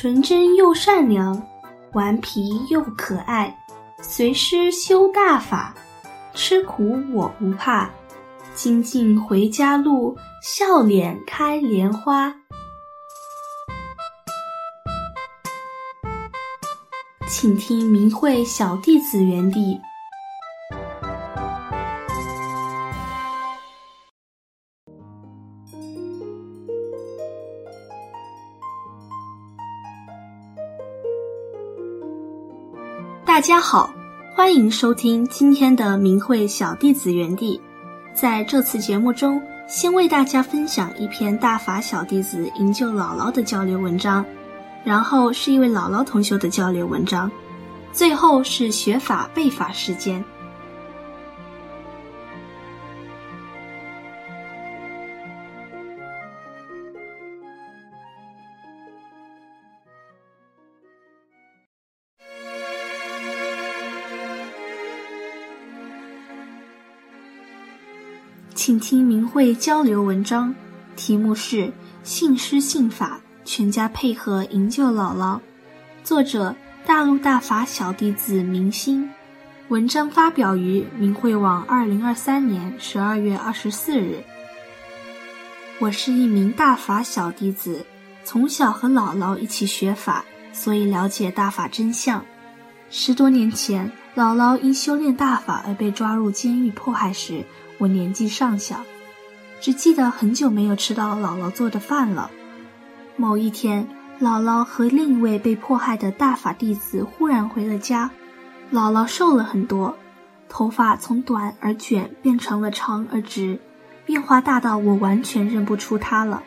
纯真又善良，顽皮又可爱，随师修大法，吃苦我不怕。精进回家路，笑脸开莲花。请听明慧小弟子园地。大家好，欢迎收听今天的明慧小弟子园地。在这次节目中，先为大家分享一篇大法小弟子营救姥姥的交流文章，然后是一位姥姥同学的交流文章，最后是学法背法时间。请听明慧交流文章，题目是“信师信法，全家配合营救姥姥”，作者大陆大法小弟子明星。文章发表于明慧网，二零二三年十二月二十四日。我是一名大法小弟子，从小和姥姥一起学法，所以了解大法真相。十多年前，姥姥因修炼大法而被抓入监狱迫害时。我年纪尚小，只记得很久没有吃到姥姥做的饭了。某一天，姥姥和另一位被迫害的大法弟子忽然回了家。姥姥瘦了很多，头发从短而卷变成了长而直，变化大到我完全认不出她了。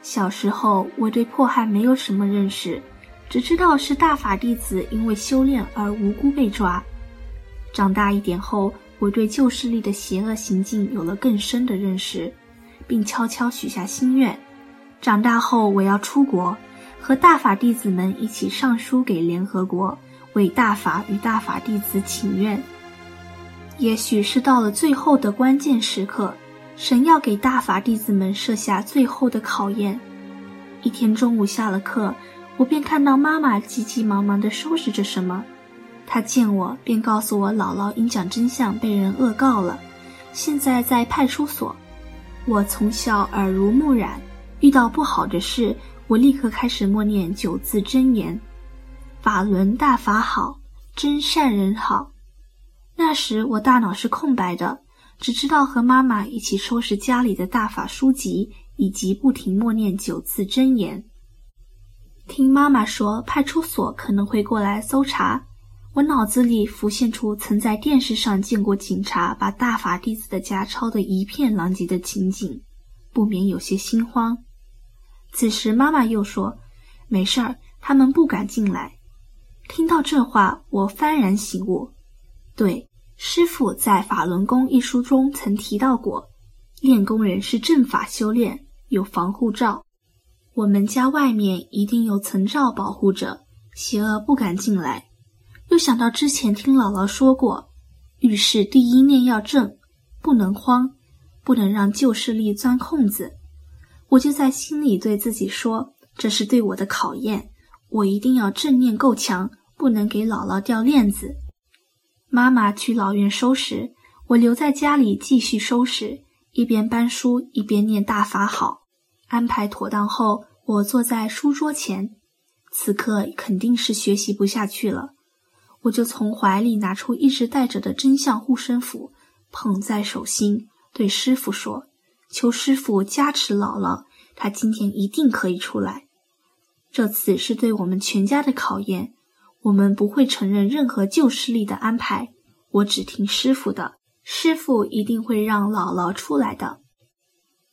小时候，我对迫害没有什么认识，只知道是大法弟子因为修炼而无辜被抓。长大一点后，我对旧势力的邪恶行径有了更深的认识，并悄悄许下心愿：长大后我要出国，和大法弟子们一起上书给联合国，为大法与大法弟子请愿。也许是到了最后的关键时刻，神要给大法弟子们设下最后的考验。一天中午下了课，我便看到妈妈急急忙忙地收拾着什么。他见我，便告诉我姥姥因讲真相被人恶告了，现在在派出所。我从小耳濡目染，遇到不好的事，我立刻开始默念九字真言：“法轮大法好，真善人好。”那时我大脑是空白的，只知道和妈妈一起收拾家里的大法书籍，以及不停默念九字真言。听妈妈说，派出所可能会过来搜查。我脑子里浮现出曾在电视上见过警察把大法弟子的家抄得一片狼藉的情景，不免有些心慌。此时妈妈又说：“没事儿，他们不敢进来。”听到这话，我幡然醒悟。对，师傅在《法轮功》一书中曾提到过，练功人是正法修炼，有防护罩。我们家外面一定有层罩保护着，邪恶不敢进来。又想到之前听姥姥说过，遇事第一念要正，不能慌，不能让旧势力钻空子。我就在心里对自己说，这是对我的考验，我一定要正念够强，不能给姥姥掉链子。妈妈去老院收拾，我留在家里继续收拾，一边搬书一边念大法好。安排妥当后，我坐在书桌前，此刻肯定是学习不下去了。我就从怀里拿出一直带着的真相护身符，捧在手心，对师傅说：“求师傅加持姥姥，她今天一定可以出来。这次是对我们全家的考验，我们不会承认任何旧势力的安排，我只听师傅的，师傅一定会让姥姥出来的。”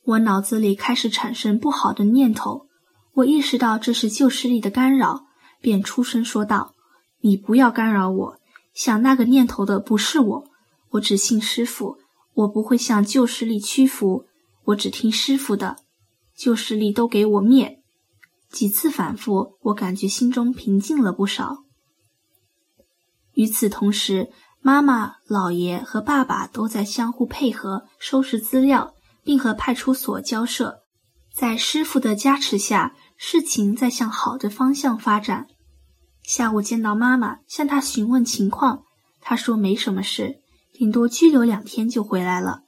我脑子里开始产生不好的念头，我意识到这是旧势力的干扰，便出声说道。你不要干扰我，想那个念头的不是我，我只信师傅，我不会向旧势力屈服，我只听师傅的，旧势力都给我灭。几次反复，我感觉心中平静了不少。与此同时，妈妈、姥爷和爸爸都在相互配合收拾资料，并和派出所交涉。在师傅的加持下，事情在向好的方向发展。下午见到妈妈，向她询问情况，她说没什么事，顶多拘留两天就回来了。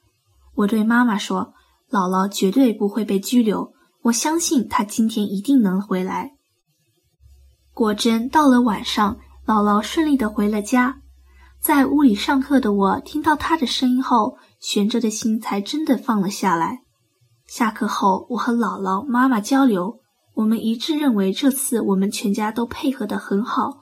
我对妈妈说：“姥姥绝对不会被拘留，我相信她今天一定能回来。”果真，到了晚上，姥姥顺利的回了家。在屋里上课的我，听到她的声音后，悬着的心才真的放了下来。下课后，我和姥姥、妈妈交流，我们一致认为这次我们全家都配合得很好。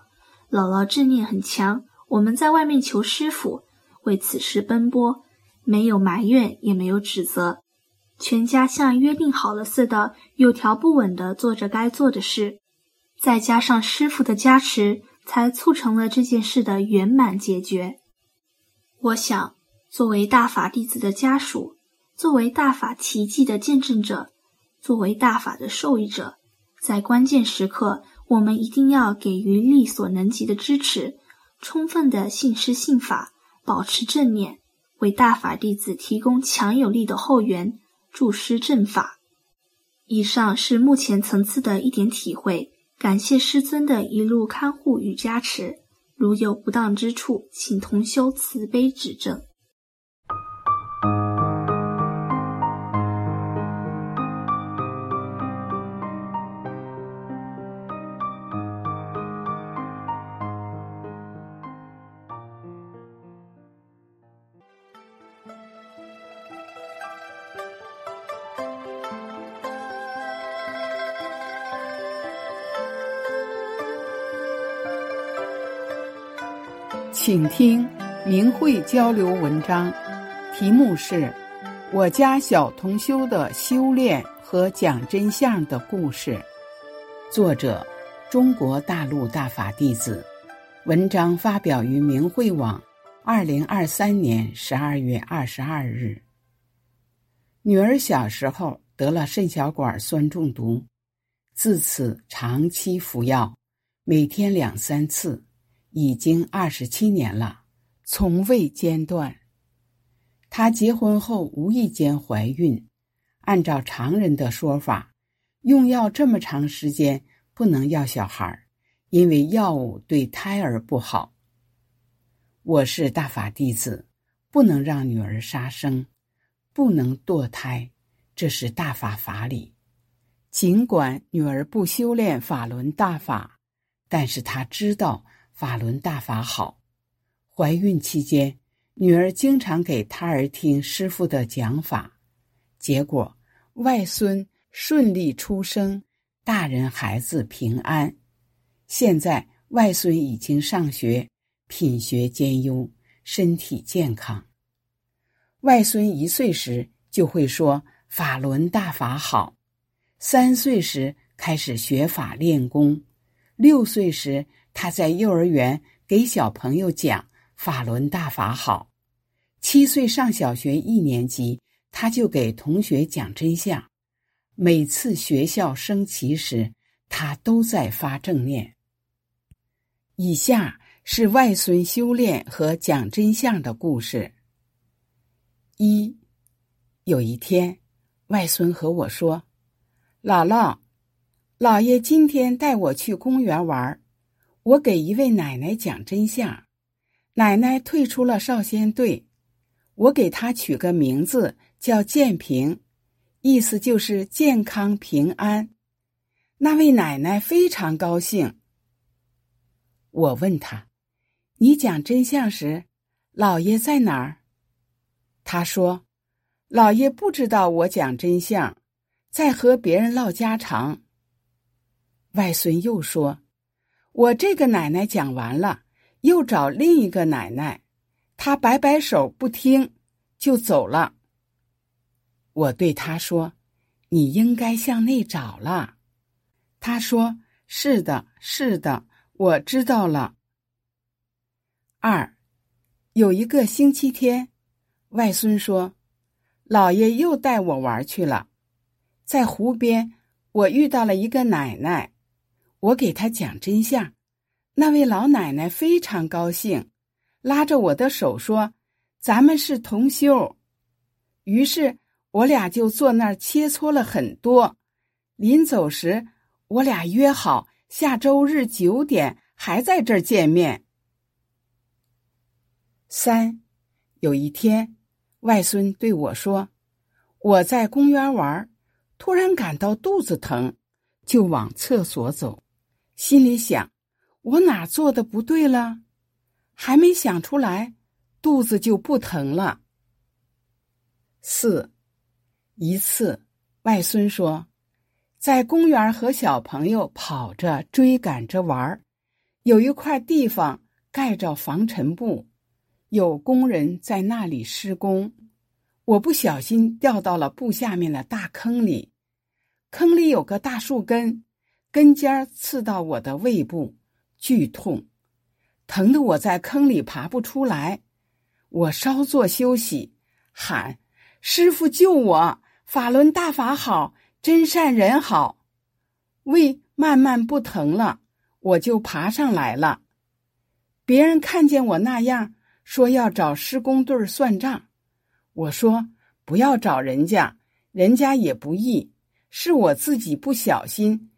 姥姥正念很强，我们在外面求师傅，为此事奔波。没有埋怨，也没有指责，全家像约定好了似的，有条不紊地做着该做的事，再加上师傅的加持，才促成了这件事的圆满解决。我想，作为大法弟子的家属，作为大法奇迹的见证者，作为大法的受益者，在关键时刻，我们一定要给予力所能及的支持，充分的信师信法，保持正念。为大法弟子提供强有力的后援，助师正法。以上是目前层次的一点体会，感谢师尊的一路看护与加持。如有不当之处，请同修慈悲指正。请听明慧交流文章，题目是《我家小同修的修炼和讲真相的故事》，作者中国大陆大法弟子。文章发表于明慧网，二零二三年十二月二十二日。女儿小时候得了肾小管酸中毒，自此长期服药，每天两三次。已经二十七年了，从未间断。她结婚后无意间怀孕，按照常人的说法，用药这么长时间不能要小孩，因为药物对胎儿不好。我是大法弟子，不能让女儿杀生，不能堕胎，这是大法法理。尽管女儿不修炼法轮大法，但是她知道。法轮大法好，怀孕期间，女儿经常给胎儿听师傅的讲法，结果外孙顺利出生，大人孩子平安。现在外孙已经上学，品学兼优，身体健康。外孙一岁时就会说法轮大法好，三岁时开始学法练功，六岁时。他在幼儿园给小朋友讲法轮大法好，七岁上小学一年级，他就给同学讲真相。每次学校升旗时，他都在发正念。以下是外孙修炼和讲真相的故事。一，有一天，外孙和我说：“姥姥，姥爷今天带我去公园玩。”我给一位奶奶讲真相，奶奶退出了少先队，我给她取个名字叫建平，意思就是健康平安。那位奶奶非常高兴。我问他：“你讲真相时，老爷在哪儿？”他说：“老爷不知道我讲真相，在和别人唠家常。”外孙又说。我这个奶奶讲完了，又找另一个奶奶，她摆摆手不听，就走了。我对他说：“你应该向内找了。”他说：“是的，是的，我知道了。”二，有一个星期天，外孙说：“姥爷又带我玩去了，在湖边，我遇到了一个奶奶。”我给他讲真相，那位老奶奶非常高兴，拉着我的手说：“咱们是同修。”于是我俩就坐那儿切磋了很多。临走时，我俩约好下周日九点还在这儿见面。三，有一天，外孙对我说：“我在公园玩，突然感到肚子疼，就往厕所走，心里想：我哪做的不对了？还没想出来，肚子就不疼了。”四，一次，外孙说，在公园和小朋友跑着追赶着玩儿有一块地方盖着防尘布。有工人在那里施工，我不小心掉到了布下面的大坑里，坑里有个大树根，根尖刺到我的胃部，剧痛，疼得我在坑里爬不出来。我稍作休息，喊：“师傅救我！法轮大法好，真善人好。”胃慢慢不疼了，我就爬上来了。别人看见我那样。说要找施工队算账，我说不要找人家，人家也不易，是我自己不小心，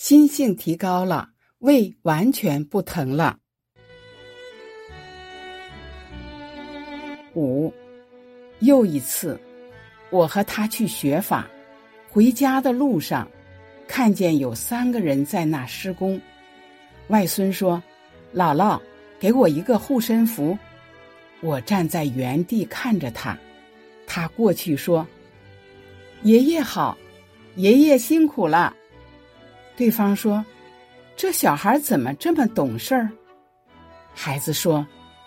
心性提高了，胃完全不疼了。五，又一次，我和他去学法，回家的路上，看见有三个人在那施工。外孙说：“姥姥，给我一个护身符。”我站在原地看着他，他过去说：“爷爷好，爷爷辛苦了。”对方说：“这小孩怎么这么懂事儿？”孩子说：“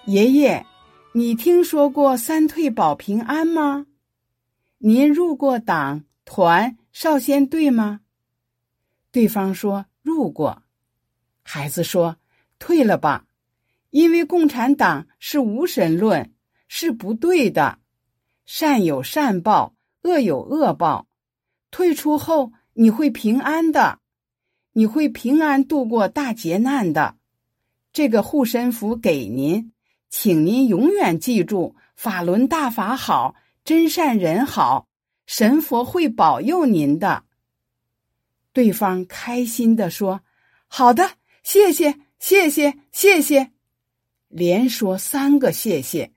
爷爷，你听说过三退保平安吗？您入过党团少先队吗？”对方说：“入过。”孩子说：“退了吧。”因为共产党是无神论，是不对的，善有善报，恶有恶报。退出后你会平安的，你会平安度过大劫难的。这个护身符给您，请您永远记住：法轮大法好，真善人好，神佛会保佑您的。对方开心的说：“好的，谢谢，谢谢，谢谢。”连说三个谢谢，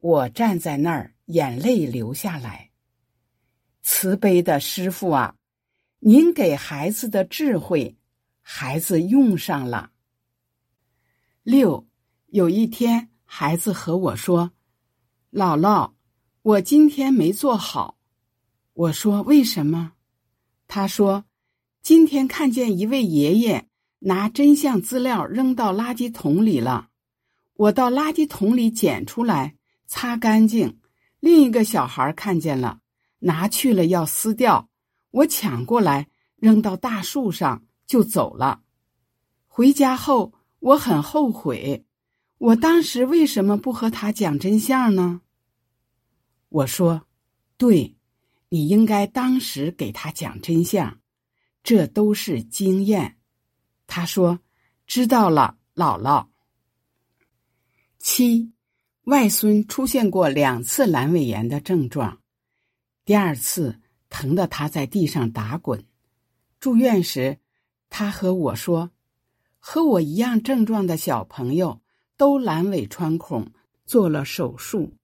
我站在那儿，眼泪流下来。慈悲的师傅啊，您给孩子的智慧，孩子用上了。六，有一天，孩子和我说：“姥姥，我今天没做好。”我说：“为什么？”他说：“今天看见一位爷爷拿真相资料扔到垃圾桶里了。”我到垃圾桶里捡出来，擦干净。另一个小孩看见了，拿去了要撕掉，我抢过来扔到大树上就走了。回家后我很后悔，我当时为什么不和他讲真相呢？我说：“对，你应该当时给他讲真相，这都是经验。”他说：“知道了，姥姥。”七，外孙出现过两次阑尾炎的症状，第二次疼得他在地上打滚。住院时，他和我说：“和我一样症状的小朋友都阑尾穿孔做了手术，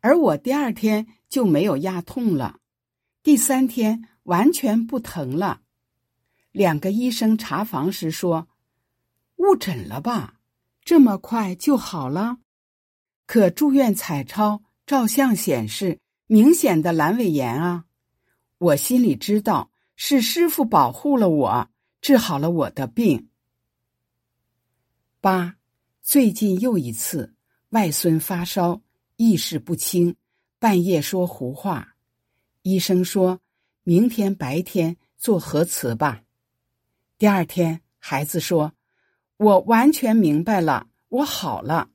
而我第二天就没有压痛了，第三天完全不疼了。”两个医生查房时说：“误诊了吧？”这么快就好了，可住院彩超照相显示明显的阑尾炎啊！我心里知道是师傅保护了我，治好了我的病。八，最近又一次外孙发烧，意识不清，半夜说胡话，医生说明天白天做核磁吧。第二天，孩子说。我完全明白了，我好了。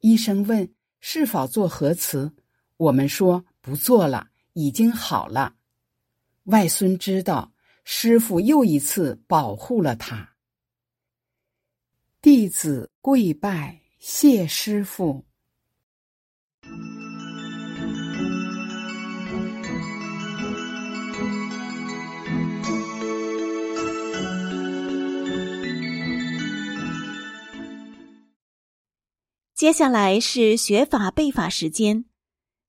医生问是否做核磁，我们说不做了，已经好了。外孙知道师傅又一次保护了他。弟子跪拜谢师傅。接下来是学法背法时间，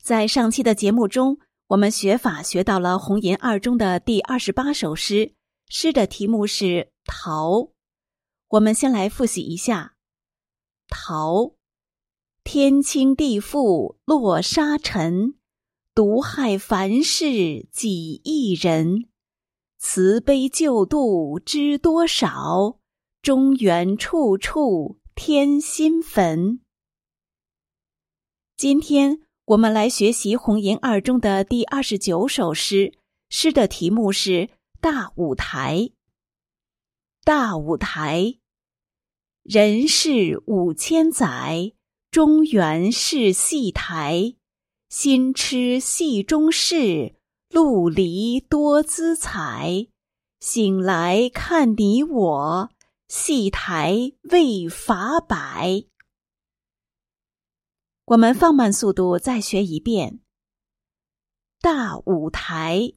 在上期的节目中。我们学法学到了《红岩二》中的第二十八首诗，诗的题目是《桃》。我们先来复习一下：桃，天清地覆落沙尘，毒害凡事几亿人。慈悲救度知多少？中原处处添新坟。今天我们来学习《红岩二》中的第二十九首诗，诗的题目是《大舞台》。大舞台，人世五千载，中原是戏台。新痴戏中事，陆离多姿彩。醒来看你我。戏台未法摆，我们放慢速度再学一遍。大舞台，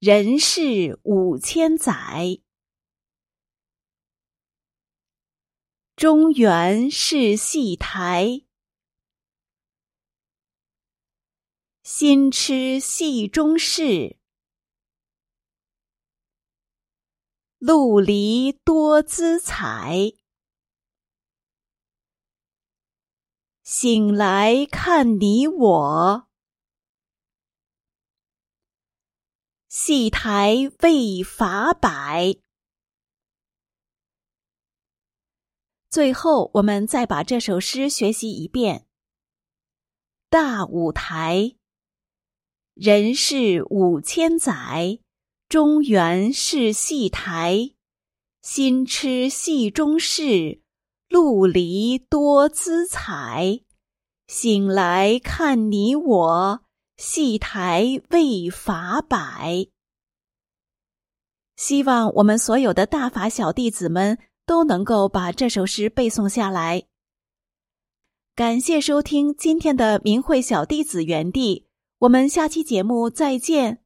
人世五千载，中原是戏台，新吃戏中事。陆离多姿彩，醒来看你我，戏台为法摆。最后，我们再把这首诗学习一遍。大舞台，人世五千载。中原是戏台，新痴戏中事，陆离多姿彩。醒来看你我，戏台为法摆。希望我们所有的大法小弟子们都能够把这首诗背诵下来。感谢收听今天的明慧小弟子园地，我们下期节目再见。